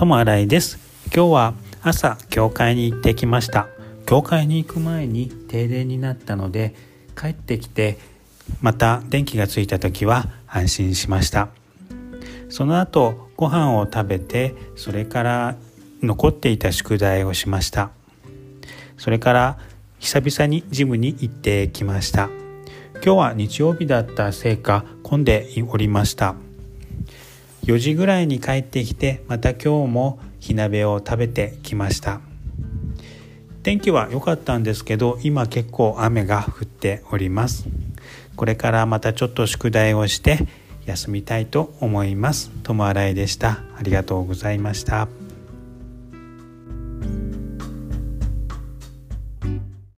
友新井です。今日は朝教会に行ってきました。教会に行く前に停電になったので帰ってきてまた電気がついた時は安心しました。その後ご飯を食べてそれから残っていた宿題をしました。それから久々にジムに行ってきました。今日は日曜日だったせいか混んでおりました。4時ぐらいに帰ってきてまた今日も火鍋を食べてきました。天気は良かったんですけど今結構雨が降っております。これからまたちょっと宿題をして休みたいと思います。友新井でした。ありがとうございました。